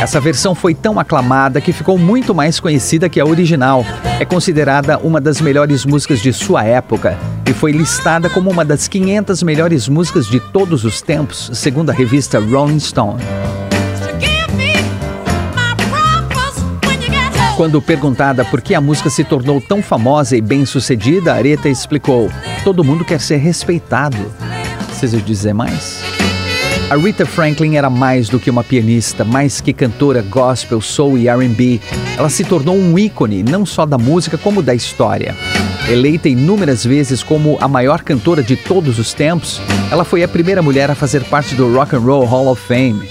Essa versão foi tão aclamada que ficou muito mais conhecida que a original. É considerada uma das melhores músicas de sua época e foi listada como uma das 500 melhores músicas de todos os tempos, segundo a revista Rolling Stone. Quando perguntada por que a música se tornou tão famosa e bem-sucedida, Aretha explicou: Todo mundo quer ser respeitado. Precisa dizer mais? A Rita Franklin era mais do que uma pianista, mais que cantora gospel, soul e R&B. Ela se tornou um ícone não só da música como da história. Eleita inúmeras vezes como a maior cantora de todos os tempos, ela foi a primeira mulher a fazer parte do Rock and Roll Hall of Fame.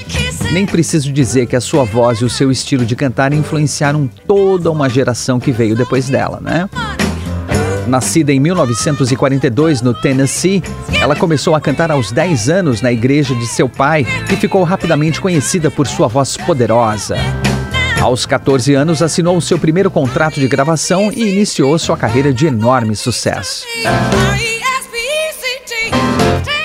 Nem preciso dizer que a sua voz e o seu estilo de cantar influenciaram toda uma geração que veio depois dela, né? Nascida em 1942 no Tennessee, ela começou a cantar aos 10 anos na igreja de seu pai e ficou rapidamente conhecida por sua voz poderosa. Aos 14 anos, assinou seu primeiro contrato de gravação e iniciou sua carreira de enorme sucesso.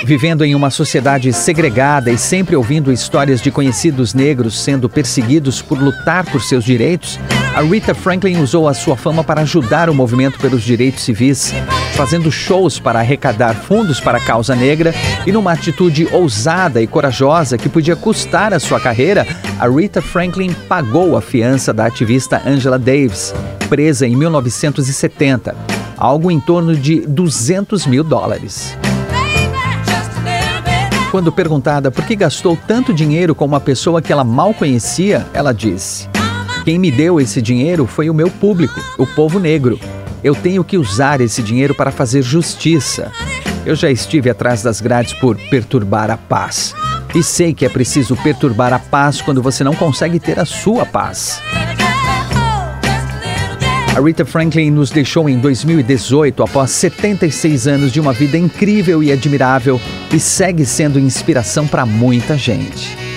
Vivendo em uma sociedade segregada e sempre ouvindo histórias de conhecidos negros sendo perseguidos por lutar por seus direitos, a Rita Franklin usou a sua fama para ajudar o movimento pelos direitos civis, fazendo shows para arrecadar fundos para a causa negra e numa atitude ousada e corajosa que podia custar a sua carreira, a Rita Franklin pagou a fiança da ativista Angela Davis, presa em 1970, algo em torno de 200 mil dólares. Quando perguntada por que gastou tanto dinheiro com uma pessoa que ela mal conhecia, ela disse: Quem me deu esse dinheiro foi o meu público, o povo negro. Eu tenho que usar esse dinheiro para fazer justiça. Eu já estive atrás das grades por perturbar a paz. E sei que é preciso perturbar a paz quando você não consegue ter a sua paz. A Rita Franklin nos deixou em 2018 após 76 anos de uma vida incrível e admirável e segue sendo inspiração para muita gente.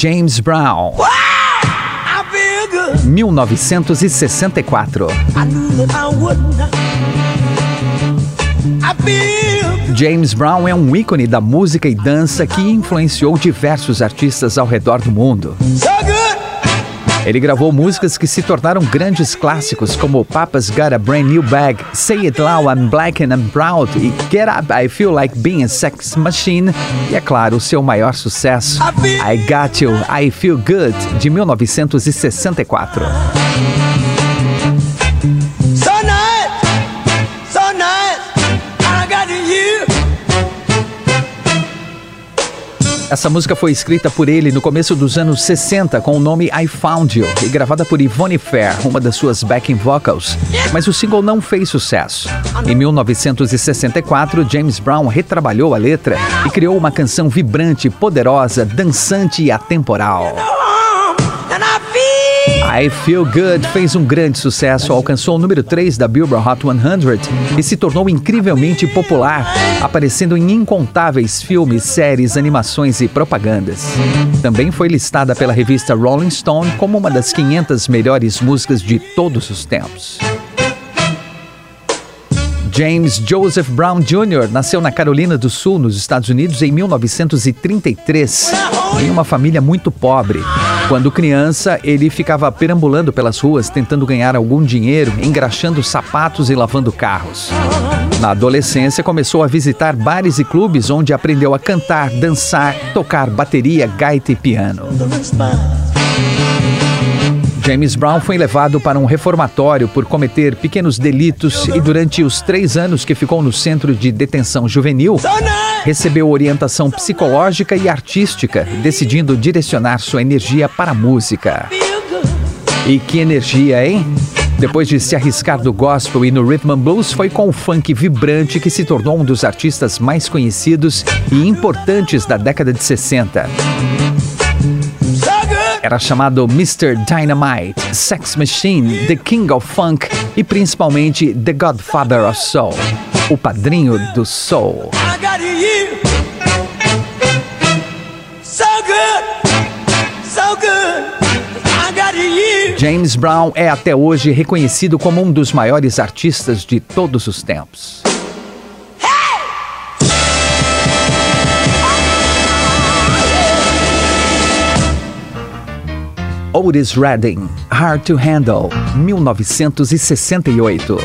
James Brown. 1964. James Brown é um ícone da música e dança que influenciou diversos artistas ao redor do mundo. Ele gravou músicas que se tornaram grandes clássicos, como Papa's Got a Brand New Bag, Say It Loud, I'm Black and I'm Proud e Get Up, I Feel Like Being a Sex Machine e, é claro, o seu maior sucesso, I Got You, I Feel Good, de 1964. Essa música foi escrita por ele no começo dos anos 60 com o nome I Found You e gravada por Yvonne Fair, uma das suas backing vocals. Mas o single não fez sucesso. Em 1964, James Brown retrabalhou a letra e criou uma canção vibrante, poderosa, dançante e atemporal. I Feel Good fez um grande sucesso, alcançou o número 3 da Billboard Hot 100 e se tornou incrivelmente popular, aparecendo em incontáveis filmes, séries, animações e propagandas. Também foi listada pela revista Rolling Stone como uma das 500 melhores músicas de todos os tempos. James Joseph Brown Jr. nasceu na Carolina do Sul, nos Estados Unidos, em 1933, em uma família muito pobre. Quando criança, ele ficava perambulando pelas ruas tentando ganhar algum dinheiro, engraxando sapatos e lavando carros. Na adolescência, começou a visitar bares e clubes onde aprendeu a cantar, dançar, tocar bateria, gaita e piano. James Brown foi levado para um reformatório por cometer pequenos delitos e, durante os três anos que ficou no centro de detenção juvenil, recebeu orientação psicológica e artística, decidindo direcionar sua energia para a música. E que energia, hein? Depois de se arriscar do gospel e no rhythm and blues, foi com o funk vibrante que se tornou um dos artistas mais conhecidos e importantes da década de 60. Era chamado Mr. Dynamite, Sex Machine, The King of Funk e principalmente The Godfather of Soul, o padrinho do soul. James Brown é até hoje reconhecido como um dos maiores artistas de todos os tempos. Otis Redding, Hard to Handle, 1968.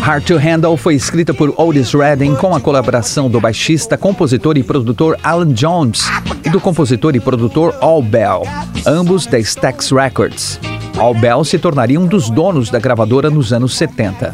Hard to Handle foi escrita por Otis Redding com a colaboração do baixista, compositor e produtor Alan Jones e do compositor e produtor All Bell, ambos da Stax Records. All Bell se tornaria um dos donos da gravadora nos anos 70.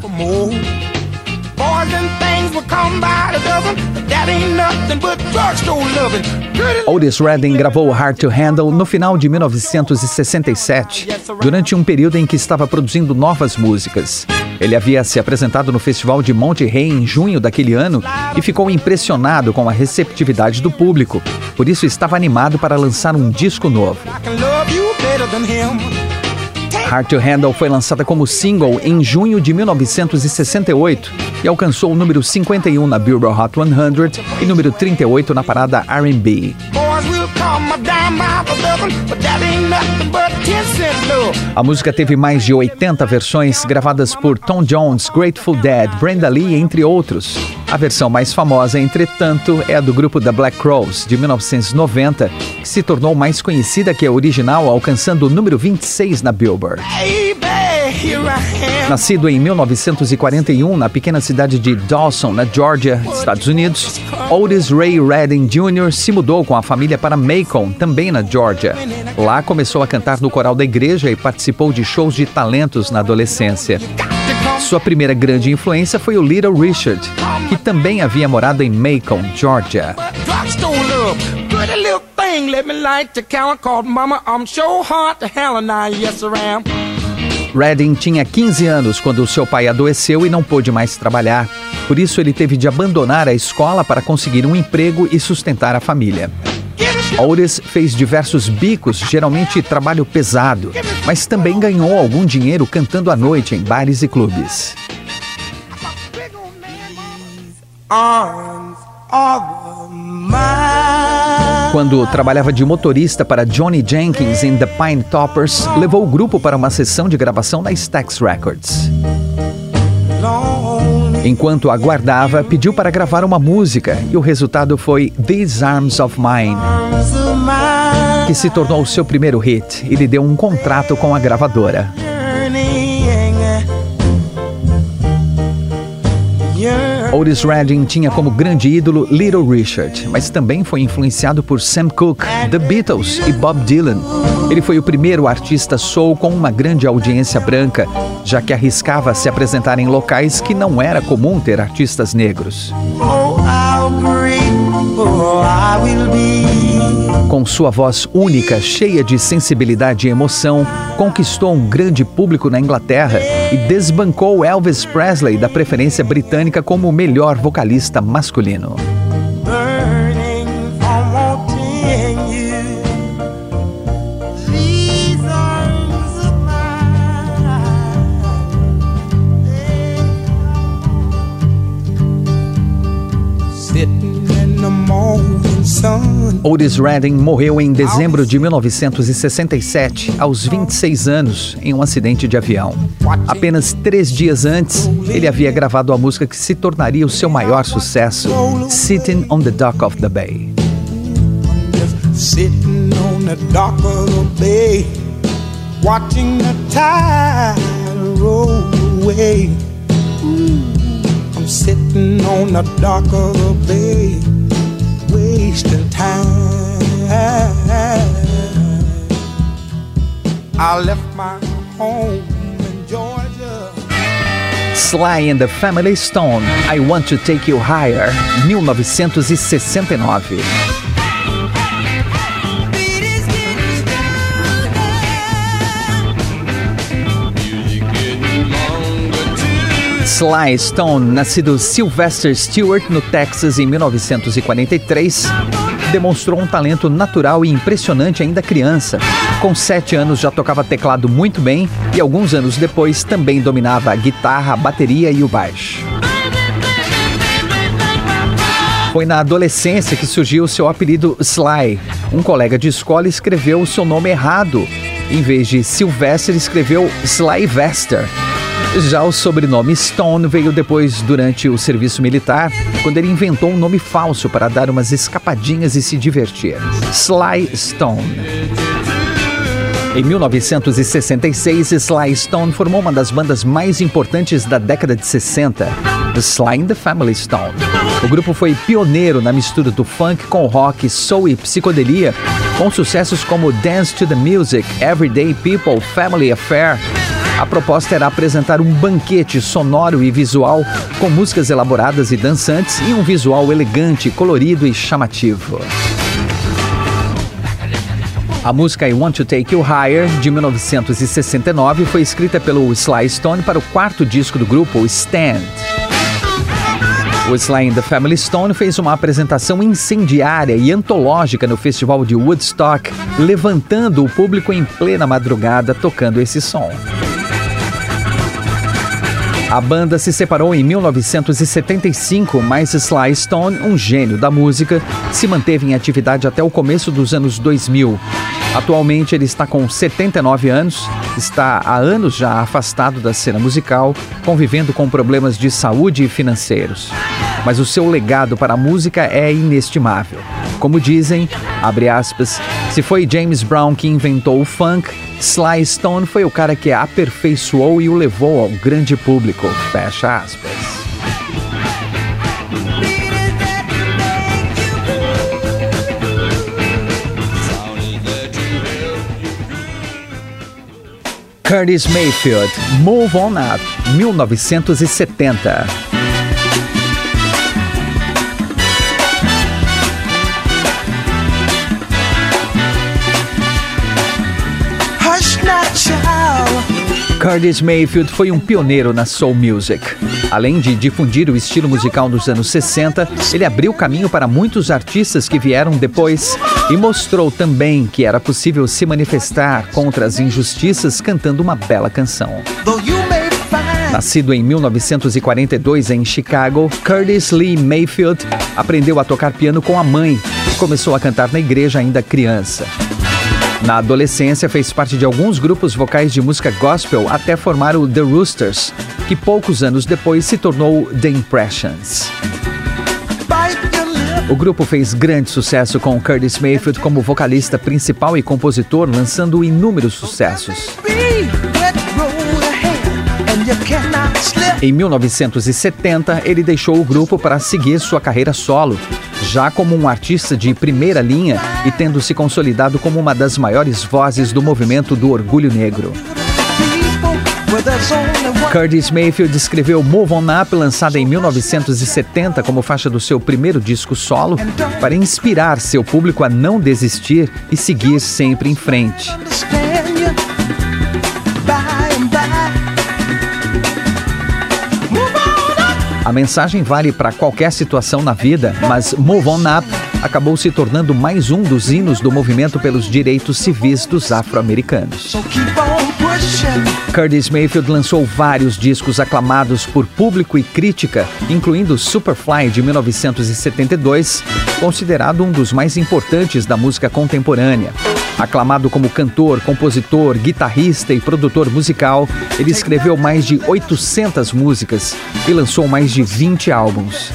Otis Redding gravou Hard to Handle no final de 1967, durante um período em que estava produzindo novas músicas. Ele havia se apresentado no Festival de Monte Rey em junho daquele ano e ficou impressionado com a receptividade do público. Por isso estava animado para lançar um disco novo. Hard to Handle foi lançada como single em junho de 1968 e alcançou o número 51 na Billboard Hot 100 e número 38 na parada R&B. A música teve mais de 80 versões gravadas por Tom Jones, Grateful Dead, Brenda Lee, entre outros. A versão mais famosa, entretanto, é a do grupo The Black Crowes, de 1990, que se tornou mais conhecida que a original, alcançando o número 26 na Billboard. Nascido em 1941 na pequena cidade de Dawson, na Georgia, Estados Unidos, Otis Ray Redding Jr. se mudou com a família para Macon, também na Georgia. Lá começou a cantar no coral da igreja e participou de shows de talentos na adolescência. Sua primeira grande influência foi o Little Richard, que também havia morado em Macon, Georgia. Redding tinha 15 anos quando seu pai adoeceu e não pôde mais trabalhar. Por isso, ele teve de abandonar a escola para conseguir um emprego e sustentar a família. Otis fez diversos bicos, geralmente trabalho pesado, mas também ganhou algum dinheiro cantando à noite em bares e clubes. Quando trabalhava de motorista para Johnny Jenkins em The Pine Toppers, levou o grupo para uma sessão de gravação na Stax Records. Enquanto aguardava, pediu para gravar uma música e o resultado foi These Arms of Mine, que se tornou seu primeiro hit e lhe deu um contrato com a gravadora. Otis Redding tinha como grande ídolo Little Richard, mas também foi influenciado por Sam Cooke, The Beatles e Bob Dylan. Ele foi o primeiro artista soul com uma grande audiência branca, já que arriscava se apresentar em locais que não era comum ter artistas negros. Oh, com sua voz única, cheia de sensibilidade e emoção, conquistou um grande público na Inglaterra e desbancou Elvis Presley da preferência britânica como o melhor vocalista masculino. Otis Redding morreu em dezembro de 1967, aos 26 anos, em um acidente de avião. Apenas três dias antes, ele havia gravado a música que se tornaria o seu maior sucesso, Sitting on the Dock of the Bay. Sitting on the dock of the bay, watching the tide roll away. I'm sitting on the dock of the bay. Wasting time. I left my home in. Sly and the Family Stone, I Want to Take You Higher, 1969. Sly Stone, nascido Sylvester Stewart no Texas em 1943, demonstrou um talento natural e impressionante ainda criança. Com sete anos já tocava teclado muito bem e alguns anos depois também dominava a guitarra, a bateria e o baixo. Foi na adolescência que surgiu seu apelido Sly. Um colega de escola escreveu o seu nome errado. Em vez de Sylvester, escreveu Slyvester. Já o sobrenome Stone veio depois durante o serviço militar, quando ele inventou um nome falso para dar umas escapadinhas e se divertir. Sly Stone. Em 1966, Sly Stone formou uma das bandas mais importantes da década de 60, The Sly and the Family Stone. O grupo foi pioneiro na mistura do funk com rock, soul e psicodelia, com sucessos como Dance to the Music, Everyday People, Family Affair, a proposta era apresentar um banquete sonoro e visual com músicas elaboradas e dançantes e um visual elegante, colorido e chamativo. A música I Want to Take You Higher, de 1969, foi escrita pelo Sly Stone para o quarto disco do grupo, Stand. O Sly and the Family Stone fez uma apresentação incendiária e antológica no festival de Woodstock, levantando o público em plena madrugada tocando esse som. A banda se separou em 1975, mas Sly Stone, um gênio da música, se manteve em atividade até o começo dos anos 2000. Atualmente ele está com 79 anos, está há anos já afastado da cena musical, convivendo com problemas de saúde e financeiros. Mas o seu legado para a música é inestimável. Como dizem, abre aspas, se foi James Brown que inventou o funk, Sly Stone foi o cara que aperfeiçoou e o levou ao grande público. Fecha aspas. Curtis Mayfield, Move On Up, 1970. Curtis Mayfield foi um pioneiro na soul music. Além de difundir o estilo musical nos anos 60, ele abriu caminho para muitos artistas que vieram depois e mostrou também que era possível se manifestar contra as injustiças cantando uma bela canção. Nascido em 1942 em Chicago, Curtis Lee Mayfield aprendeu a tocar piano com a mãe e começou a cantar na igreja ainda criança. Na adolescência, fez parte de alguns grupos vocais de música gospel até formar o The Roosters, que poucos anos depois se tornou The Impressions. O grupo fez grande sucesso com Curtis Mayfield como vocalista principal e compositor, lançando inúmeros sucessos. Em 1970, ele deixou o grupo para seguir sua carreira solo, já como um artista de primeira linha e tendo se consolidado como uma das maiores vozes do movimento do orgulho negro. Curtis Mayfield escreveu Move On Up, lançada em 1970 como faixa do seu primeiro disco solo, para inspirar seu público a não desistir e seguir sempre em frente. A mensagem vale para qualquer situação na vida, mas Move On Up acabou se tornando mais um dos hinos do movimento pelos direitos civis dos afro-americanos. Curtis Mayfield lançou vários discos aclamados por público e crítica, incluindo Superfly de 1972, considerado um dos mais importantes da música contemporânea. Aclamado como cantor, compositor, guitarrista e produtor musical, ele escreveu mais de 800 músicas e lançou mais de 20 álbuns.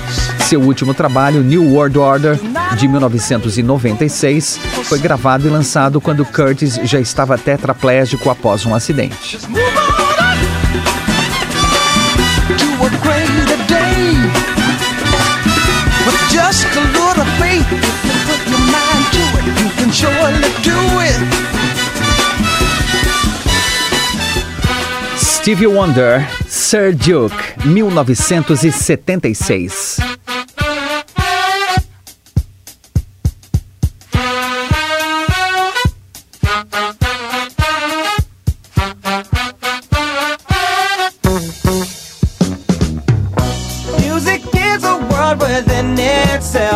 Seu último trabalho, New World Order, de 1996, foi gravado e lançado quando Curtis já estava tetraplégico após um acidente. Stevie Wonder, Sir Duke, 1976.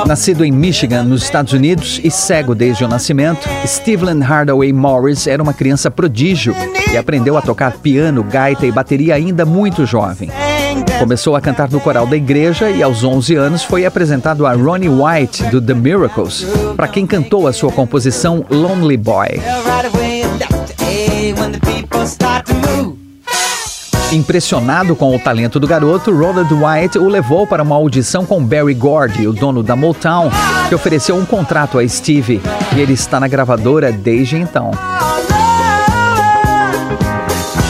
Nascido em Michigan, nos Estados Unidos, e cego desde o nascimento, Stephen Hardaway Morris era uma criança prodígio e aprendeu a tocar piano, gaita e bateria ainda muito jovem. Começou a cantar no coral da igreja e aos 11 anos foi apresentado a Ronnie White do The Miracles, para quem cantou a sua composição Lonely Boy. Impressionado com o talento do garoto, Ronald White o levou para uma audição com Barry Gordy, o dono da Motown, que ofereceu um contrato a Steve, e ele está na gravadora desde então.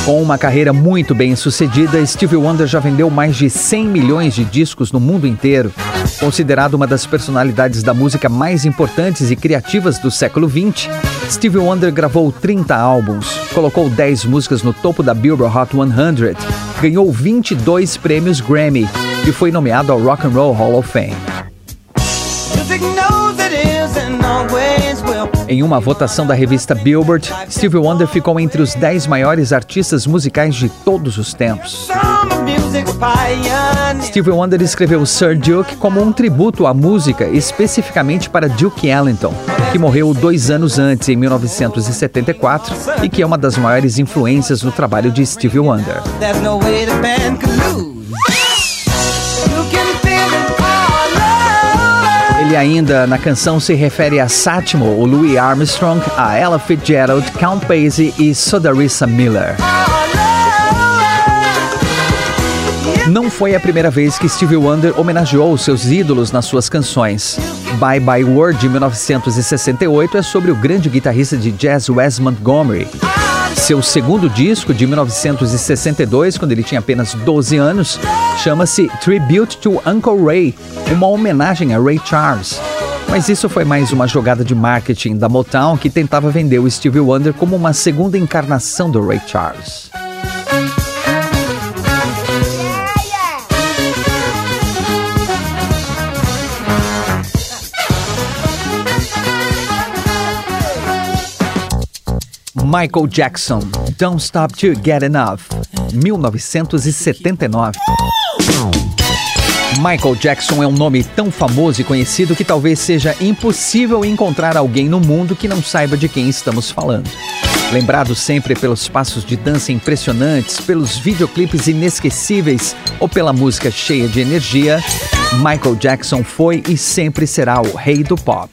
Com uma carreira muito bem sucedida, Stevie Wonder já vendeu mais de 100 milhões de discos no mundo inteiro. Considerado uma das personalidades da música mais importantes e criativas do século XX, Stevie Wonder gravou 30 álbuns, colocou 10 músicas no topo da Billboard Hot 100, ganhou 22 prêmios Grammy e foi nomeado ao Rock and Roll Hall of Fame. Em uma votação da revista Billboard, Stevie Wonder ficou entre os 10 maiores artistas musicais de todos os tempos. Stevie Wonder escreveu Sir Duke como um tributo à música, especificamente para Duke Ellington, que morreu dois anos antes, em 1974, e que é uma das maiores influências no trabalho de Stevie Wonder. Ele ainda na canção se refere a Satchmo, o Louis Armstrong, a Ella Fitzgerald, Count Basie e Sodarissa Miller. Não foi a primeira vez que Stevie Wonder homenageou seus ídolos nas suas canções. Bye Bye World de 1968 é sobre o grande guitarrista de jazz Wes Montgomery. Seu segundo disco, de 1962, quando ele tinha apenas 12 anos, chama-se Tribute to Uncle Ray, uma homenagem a Ray Charles. Mas isso foi mais uma jogada de marketing da Motown que tentava vender o Stevie Wonder como uma segunda encarnação do Ray Charles. Michael Jackson, Don't Stop to Get Enough, 1979. Michael Jackson é um nome tão famoso e conhecido que talvez seja impossível encontrar alguém no mundo que não saiba de quem estamos falando. Lembrado sempre pelos passos de dança impressionantes, pelos videoclipes inesquecíveis ou pela música cheia de energia, Michael Jackson foi e sempre será o rei do pop.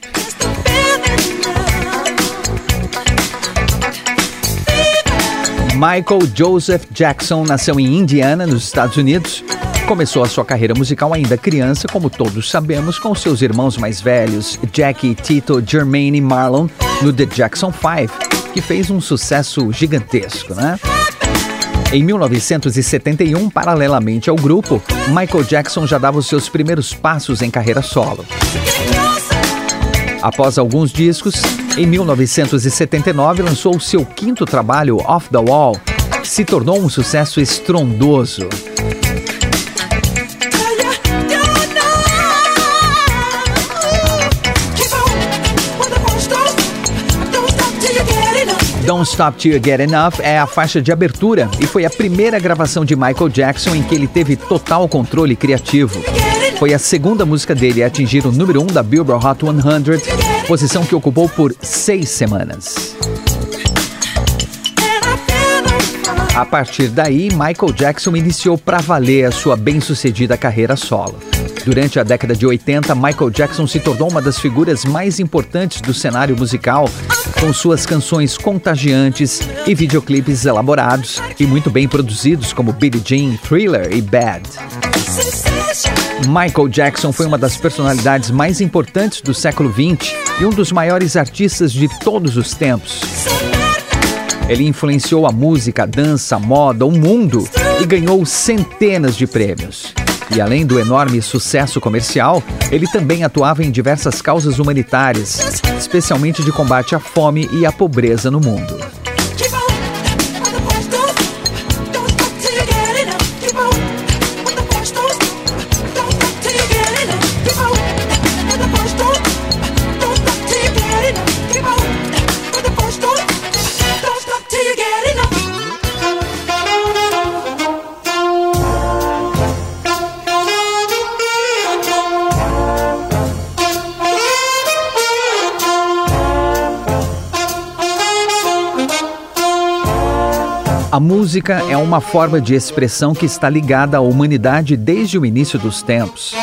Michael Joseph Jackson nasceu em Indiana, nos Estados Unidos. Começou a sua carreira musical ainda criança, como todos sabemos, com seus irmãos mais velhos, Jackie, Tito, Jermaine e Marlon, no The Jackson 5, que fez um sucesso gigantesco, né? Em 1971, paralelamente ao grupo, Michael Jackson já dava os seus primeiros passos em carreira solo. Após alguns discos, em 1979 lançou seu quinto trabalho, Off the Wall, que se tornou um sucesso estrondoso. Don't Stop Till You Get Enough é a faixa de abertura e foi a primeira gravação de Michael Jackson em que ele teve total controle criativo. Foi a segunda música dele a atingir o número 1 um da Billboard Hot 100, posição que ocupou por seis semanas. A partir daí, Michael Jackson iniciou para valer a sua bem-sucedida carreira solo. Durante a década de 80, Michael Jackson se tornou uma das figuras mais importantes do cenário musical, com suas canções contagiantes e videoclipes elaborados e muito bem produzidos, como Billie Jean, Thriller e Bad. Michael Jackson foi uma das personalidades mais importantes do século XX e um dos maiores artistas de todos os tempos. Ele influenciou a música, a dança, a moda, o mundo e ganhou centenas de prêmios. E além do enorme sucesso comercial, ele também atuava em diversas causas humanitárias, especialmente de combate à fome e à pobreza no mundo. A música é uma forma de expressão que está ligada à humanidade desde o início dos tempos.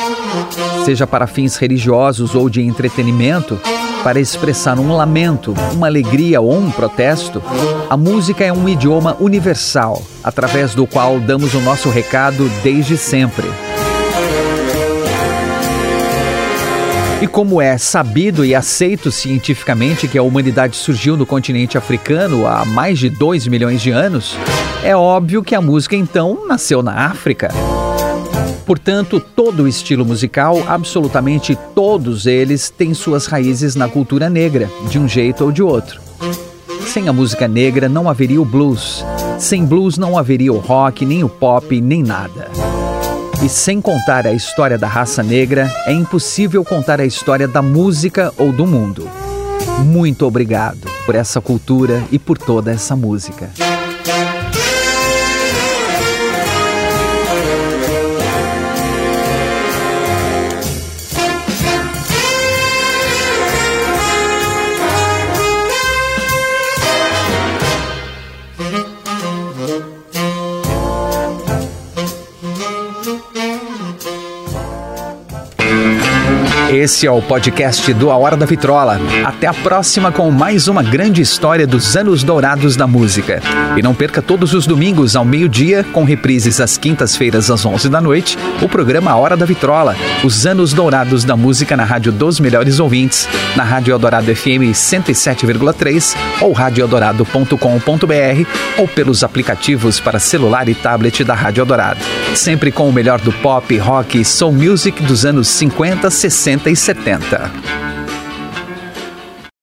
Seja para fins religiosos ou de entretenimento, para expressar um lamento, uma alegria ou um protesto, a música é um idioma universal, através do qual damos o nosso recado desde sempre. E como é sabido e aceito cientificamente que a humanidade surgiu no continente africano há mais de 2 milhões de anos, é óbvio que a música então nasceu na África. Portanto, todo o estilo musical, absolutamente todos eles, têm suas raízes na cultura negra, de um jeito ou de outro. Sem a música negra não haveria o blues. Sem blues não haveria o rock, nem o pop, nem nada. E sem contar a história da raça negra, é impossível contar a história da música ou do mundo. Muito obrigado por essa cultura e por toda essa música. Esse é o podcast do A Hora da Vitrola. Até a próxima com mais uma grande história dos anos dourados da música. E não perca todos os domingos ao meio-dia, com reprises às quintas-feiras às 11 da noite, o programa A Hora da Vitrola, os anos dourados da música na Rádio dos Melhores Ouvintes, na Rádio Eldorado FM 107,3 ou radioeldorado.com.br ou pelos aplicativos para celular e tablet da Rádio Eldorado. Sempre com o melhor do pop, rock e soul music dos anos 50, 60 e 70.